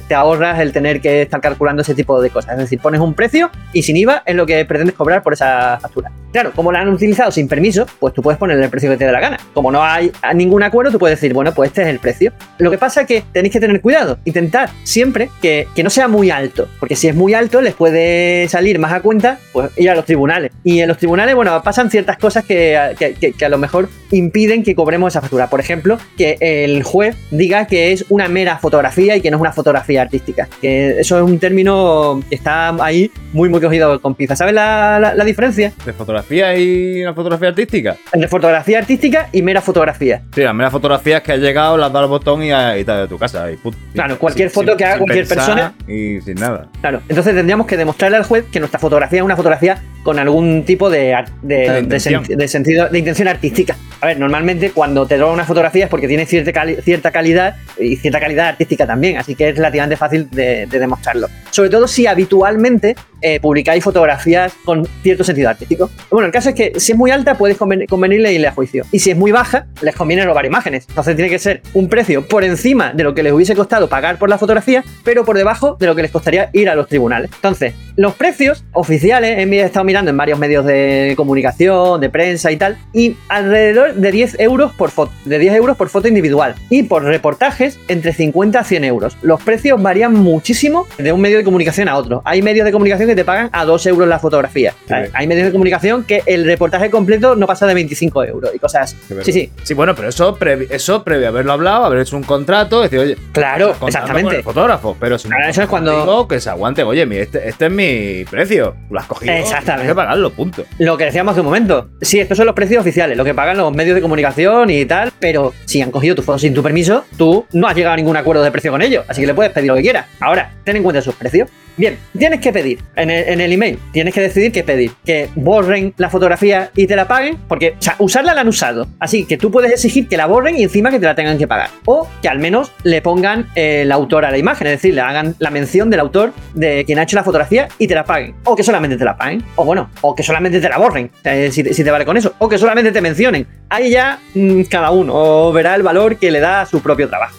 te ahorras el tener que estar calculando ese tipo de cosas. Es decir, pones un precio y sin IVA es lo que pretendes cobrar por esa factura. Claro, como la han utilizado sin permiso, pues tú puedes ponerle el precio que te dé la gana. Como no hay ningún acuerdo, tú puedes decir, bueno, pues este es el precio. Lo que pasa es que tenéis que tener cuidado, intentar siempre que, que no sea muy alto, porque si es muy alto les puede salir más a cuenta pues ir a los tribunales. Y en los tribunales, bueno, pasan ciertas cosas que, que- a lo mejor impiden que cobremos esa factura. Por ejemplo, que el juez diga que es una mera fotografía y que no es una fotografía artística. Que eso es un término que está ahí muy, muy cogido con pinzas. ¿Sabes la- la- la diferencia?
¿De fotografía y una fotografía artística?
entre fotografía artística y mera fotografía.
Sí, las meras fotografías que has llegado, las das al botón y, y te de tu casa. Y.
Claro, cualquier foto que haga cualquier persona.
Y sin nada.
Claro, entonces tendríamos que demostrarle al juez que nuestra fotografía es una fotografía con algún tipo de,
intención.
sen- de sentido, de intención artística. A ver, normalmente cuando te roban una fotografía es porque tiene cierta, cali- cierta calidad y cierta calidad artística también, así que es relativamente fácil de, de demostrarlo. Sobre todo si habitualmente eh, publicáis fotografías con cierto sentido artístico. Bueno, el caso es que si es muy alta puedes conven- convenirle irle a juicio. Y si es muy baja, les conviene robar imágenes. Entonces tiene que ser un precio por encima de lo que les hubiese costado pagar por la fotografía, pero por debajo de lo que les costaría ir a los tribunales. Entonces, los precios oficiales, he estado mirando en varios medios de comunicación, de prensa y tal, y alrededor de 10 euros por foto, de 10 euros por foto individual. Y por reportajes, entre 50 a 100 euros. Los precios varían muchísimo de un medio de comunicación a otro. Hay medios de comunicación que te pagan a 2 euros la fotografía.
Sí.
Hay, medios de comunicación que el reportaje completo no pasa de 25 euros y cosas así. Sí, sí,
Sí, bueno, pero eso, previ- eso previo a haberlo hablado, haber hecho un contrato, decir, oye,
claro,
contando con
exactamente.
el fotógrafo, pero si no
Ahora, eso es cuando-
digo que se aguante, oye, este, este es mi precio, lo has cogido,
Exactamente.
tienes que pagarlo, punto.
Lo que decíamos hace un momento. Sí, estos son los precios oficiales, lo que pagan los medios de comunicación y tal, pero si han cogido tu foto sin tu permiso, tú no has llegado a ningún acuerdo de precio con ellos, así que le puedes pedir lo que quieras. Ahora, ten en cuenta sus precios. Bien, tienes que pedir en el, email, tienes que decidir qué pedir. Que borren la fotografía y te la paguen, porque, o sea, usarla la han usado. Así que tú puedes exigir que la borren y encima que te la tengan que pagar. O que al menos le pongan eh, el autor a la imagen, es decir, le hagan la mención del autor de quien ha hecho la fotografía y te la paguen. O que solamente te la paguen. O bueno, o que solamente te la borren, eh, si, te, si te vale con eso. O que solamente te mencionen. Ahí ya mm, cada uno verá el valor que le da a su propio trabajo.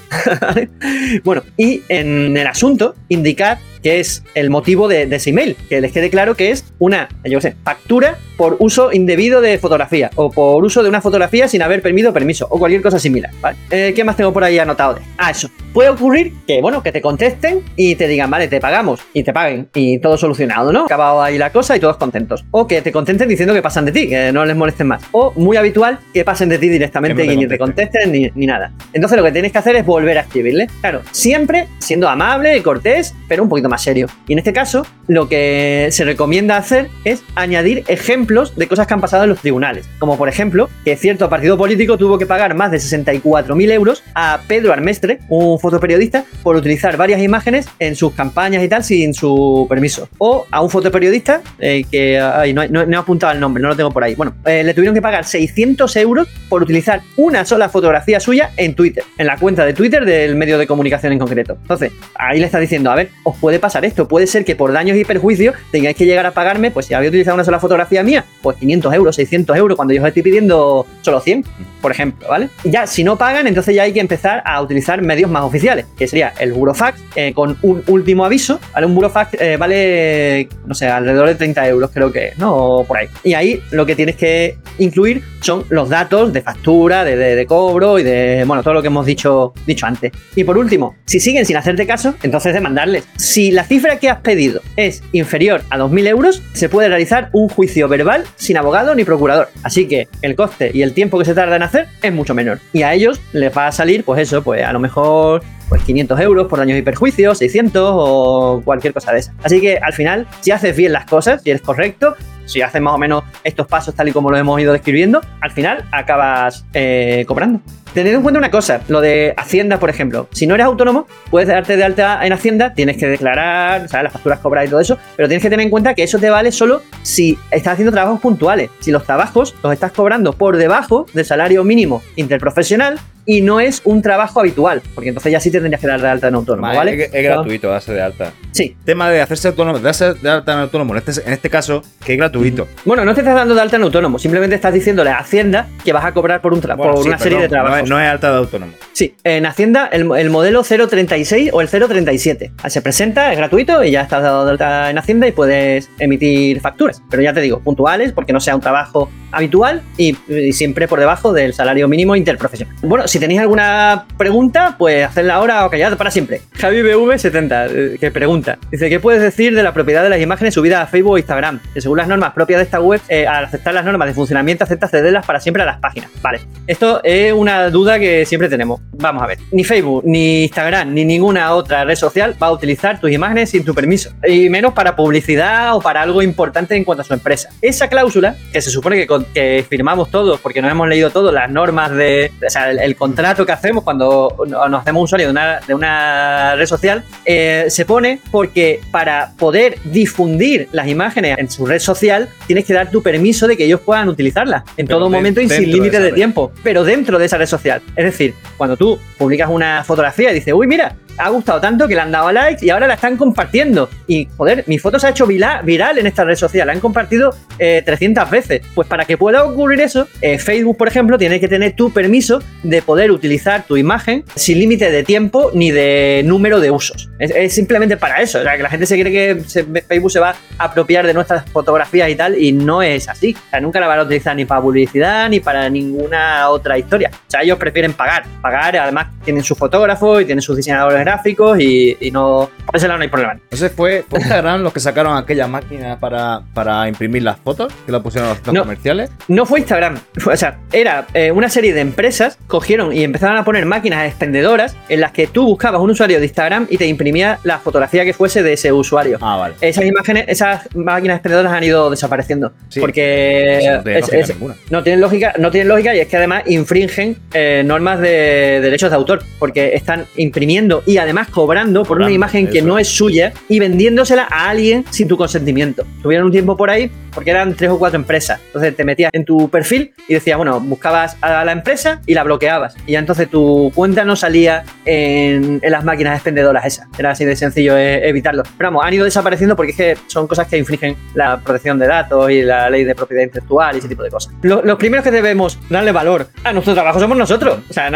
bueno, y en el asunto, indicar que es el motivo de, ese email, que les quede claro que es una, yo sé, factura por uso indebido de fotografía o por uso de una fotografía sin haber permitido permiso o cualquier cosa similar. ¿vale? Eh, ¿Qué más tengo por ahí anotado? de? Ah, eso. Puede ocurrir que, bueno, que te contesten y te digan, vale, te pagamos y te paguen y todo solucionado, ¿no? Acabado ahí la cosa y todos contentos. O que te contesten diciendo que pasan de ti, que no les molesten más. O muy habitual que pasen de ti directamente y ni te contesten ni, ni nada. Entonces lo que tienes que hacer es volver a escribirle. Claro, siempre siendo amable y cortés, pero un poquito más serio. Y en este caso, lo que se recomienda hacer es añadir ejemplos de cosas que han pasado en los tribunales. Como por ejemplo, que cierto partido político tuvo que pagar más de 64.000 euros a Pedro Armestre, un fotoperiodista, por utilizar varias imágenes en sus campañas y tal sin su permiso. O a un fotoperiodista eh, que ay, no, no, no, he apuntado el nombre, no lo tengo por ahí. Bueno, eh, le tuvieron que pagar 600 euros por utilizar una sola fotografía suya en Twitter, en la cuenta de Twitter del medio de comunicación en concreto. Entonces, ahí le está diciendo, a ver, os puede pasar esto, puede ser que por daños y perjuicios tengáis que llegar a pagarme, pues si había utilizado una sola fotografía mía, pues 500 euros, 600 euros, cuando yo os estoy pidiendo solo 100, por ejemplo, ¿vale? Ya, si no pagan, entonces ya hay que empezar a utilizar medios más oficiales, que sería el burofax, eh, con un último aviso, ¿vale? Un burofax eh, vale, no sé, alrededor de 30 euros creo que, ¿no? O por ahí. Y ahí lo que tienes que incluir son los datos de factura, de, de, cobro y de, bueno, todo lo que hemos dicho, dicho antes. Y por último, si siguen sin hacerte caso, entonces demandarles. Si la cifra que has pedido es inferior a 2.000 euros, se puede realizar un juicio verbal sin abogado ni procurador. Así que el coste y el tiempo que se tarda en hacer es mucho menor. Y a ellos les va a salir, pues eso, pues a lo mejor pues 500 euros por daños y perjuicios, 600 o cualquier cosa de esa. Así que al final, si haces bien las cosas, si eres correcto, si haces más o menos estos pasos tal y como lo hemos ido describiendo, al final acabas eh, cobrando. Tened en cuenta una cosa, lo de Hacienda, por ejemplo. Si no eres autónomo, puedes darte de alta en Hacienda, tienes que declarar, ¿sabes? las facturas cobradas y todo eso, pero tienes que tener en cuenta que eso te vale solo si estás haciendo trabajos puntuales. Si los trabajos los estás cobrando por debajo del salario mínimo interprofesional, y no es un trabajo habitual, porque entonces ya sí te tendrías que dar de alta en autónomo, ¿vale?
Es, es gratuito darse de alta.
Sí.
Tema de hacerse autónomo, darse de alta en autónomo, en este, en este caso, que es gratuito.
Bueno, no te estás dando de alta en autónomo, simplemente estás diciéndole a Hacienda que vas a cobrar por, un bueno, por sí, una serie
no,
de trabajos.
No es, no es, alta de autónomo.
Sí, en Hacienda el, el, modelo 036 o el 037. Se presenta, es gratuito y ya estás dado de alta en Hacienda y puedes emitir facturas. Pero ya te digo, puntuales, porque no sea un trabajo habitual y, siempre por debajo del salario mínimo interprofesional. Bueno, si tenéis alguna pregunta, pues hacedla ahora o callad para siempre. JaviBV70, que pregunta. Dice, ¿qué puedes decir de la propiedad de las imágenes subidas a Facebook o Instagram? Que según las normas propias de esta web, eh, al aceptar las normas de funcionamiento, acepta cederlas para siempre a las páginas. Vale, esto es una duda que siempre tenemos. Vamos a ver, ni Facebook, ni Instagram, ni ninguna otra red social va a utilizar tus imágenes sin tu permiso. Y menos para publicidad o para algo importante en cuanto a su empresa. Esa cláusula, que se supone que, que firmamos todos, porque nos hemos leído todas las normas de, o sea, el, el contrato que hacemos cuando nos hacemos usuario de una, de una red social, eh, se pone porque para poder difundir las imágenes en su red social, tienes que dar tu permiso de que ellos puedan utilizarlas en Pero todo de, momento y sin límite de, de tiempo, pero dentro de esa red social. Es decir, cuando tú publicas una fotografía y dices, uy, mira, ha gustado tanto que le han dado likes y ahora la están compartiendo. Y joder, mi foto se ha hecho viral, en esta red social, la han compartido eh, 300 veces. Pues para que pueda ocurrir eso, eh, Facebook, por ejemplo, tiene que tener tu permiso de poder utilizar tu imagen sin límite de tiempo ni de número de usos. Es, simplemente para eso. O sea, que la gente se cree que Facebook se va a apropiar de nuestras fotografías y tal, y no es así. O sea, nunca la van a utilizar ni para publicidad ni para ninguna otra historia. O sea, ellos prefieren pagar. Pagar, además, tienen sus fotógrafos y tienen sus diseñadores gráficos y, y no. Por ese lado no hay problema.
Entonces fue, fue Instagram los que sacaron aquella máquina para, para imprimir las fotos, que la pusieron a los
no,
comerciales.
No fue Instagram. Fue, o sea, era eh, una serie de empresas cogieron y empezaron a poner máquinas expendedoras en las que tú buscabas un usuario de Instagram y te imprimía la fotografía que fuese de ese usuario.
Ah, vale.
Esas imágenes, esas máquinas expendedoras han ido desapareciendo. Sí, porque
no, es, es,
no, tienen lógica, no tienen lógica y es que además infringen eh, normas de derechos de autor. Porque están imprimiendo y además cobrando por una imagen que no es suya y vendiéndosela a alguien sin tu consentimiento. Tuvieron un tiempo por ahí porque eran tres o cuatro empresas. Entonces te metías en tu perfil y decía, bueno, buscabas a la empresa y la bloqueabas. Y ya entonces tu cuenta no salía en, en las máquinas expendedoras esas. Era así de sencillo eh, evitarlo. Pero vamos, han ido desapareciendo porque es que son cosas que infringen la protección de datos y la ley de propiedad intelectual y ese tipo de cosas. Lo, los primeros que debemos darle valor a nuestro trabajo somos nosotros. O sea,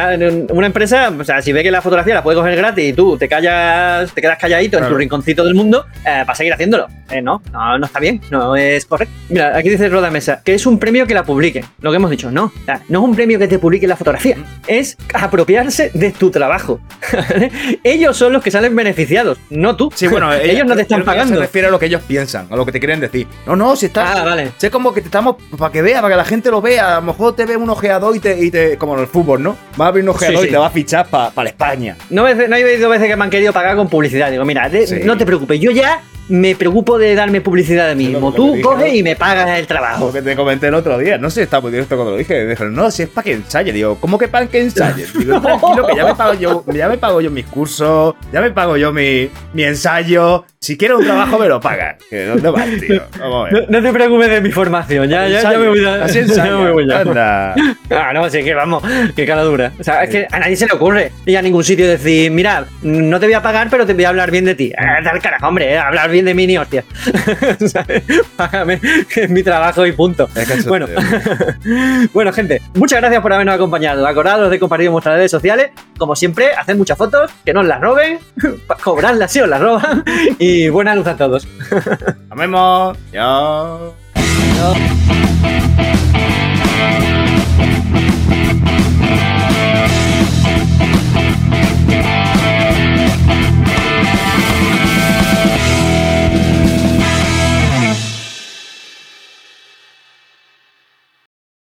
una empresa, o sea, si ve que la fotografía la puede coger gratis y tú te callas, te quedas calladito claro. en tu rinconcito del mundo, eh, va a seguir haciéndolo. Eh, no, no, no está bien, no es correcto. Mira, aquí dice Roda Mesa, que es un premio que la publique. Lo que hemos dicho, no. No es un premio que te publique la fotografía. Es apropiarse de tu trabajo. ellos son los que salen beneficiados, no tú.
Sí, bueno,
ellos no te están pagando.
Se refiere a lo que ellos piensan, a lo que te quieren decir. No, no, si está.
Ah, vale.
Sé como que te estamos. Para que vea, para que la gente lo vea. A lo mejor te ve un ojeador y te. Y te como en el fútbol, ¿no? Va a abrir un ojeador
Sí,
y te va a fichar para España.
No, no hay dos veces que me han querido pagar con publicidad. Digo, mira, de-
Sí.
no te preocupes, yo ya me preocupo de darme publicidad a mí mismo. Tú
dije,
coges
¿no?
y me pagas el trabajo.
Lo que te comenté el otro día. No sé, está muy directo cuando lo dije. Dijeron, no, si es para que ensaye. Digo, ¿cómo que para que ensaye? Digo, tranquilo, que ya me pago yo, ya me pago yo mis cursos, ya me pago yo mi, mi ensayo. Si quieres un trabajo, me lo pagas. Que ¿Dónde vas, tío? Vamos a ver.
No, no te preocupes de mi formación, ya, ya, ya me voy a.
Así
ya
ensayo.
me voy ya.
Anda.
Ah, no, sí que vamos, qué cara dura. O sea, es que a nadie se le ocurre ir a ningún sitio y decir, mira, no te voy a pagar, pero te voy a hablar bien de ti. Ah, Tal carajo, hombre, eh, hablar bien de mí ni hostia. ¿Sabes? Págame, que es mi trabajo y punto.
Es
Bueno,
te-
bueno, gente, muchas gracias por habernos acompañado. Acordaros de compartir en vuestras redes sociales. Como siempre, haced muchas fotos, que no os las roben, cobradlas si os las roban. Y buena luz a todos.
Nos vemos. Chao.
Adiós.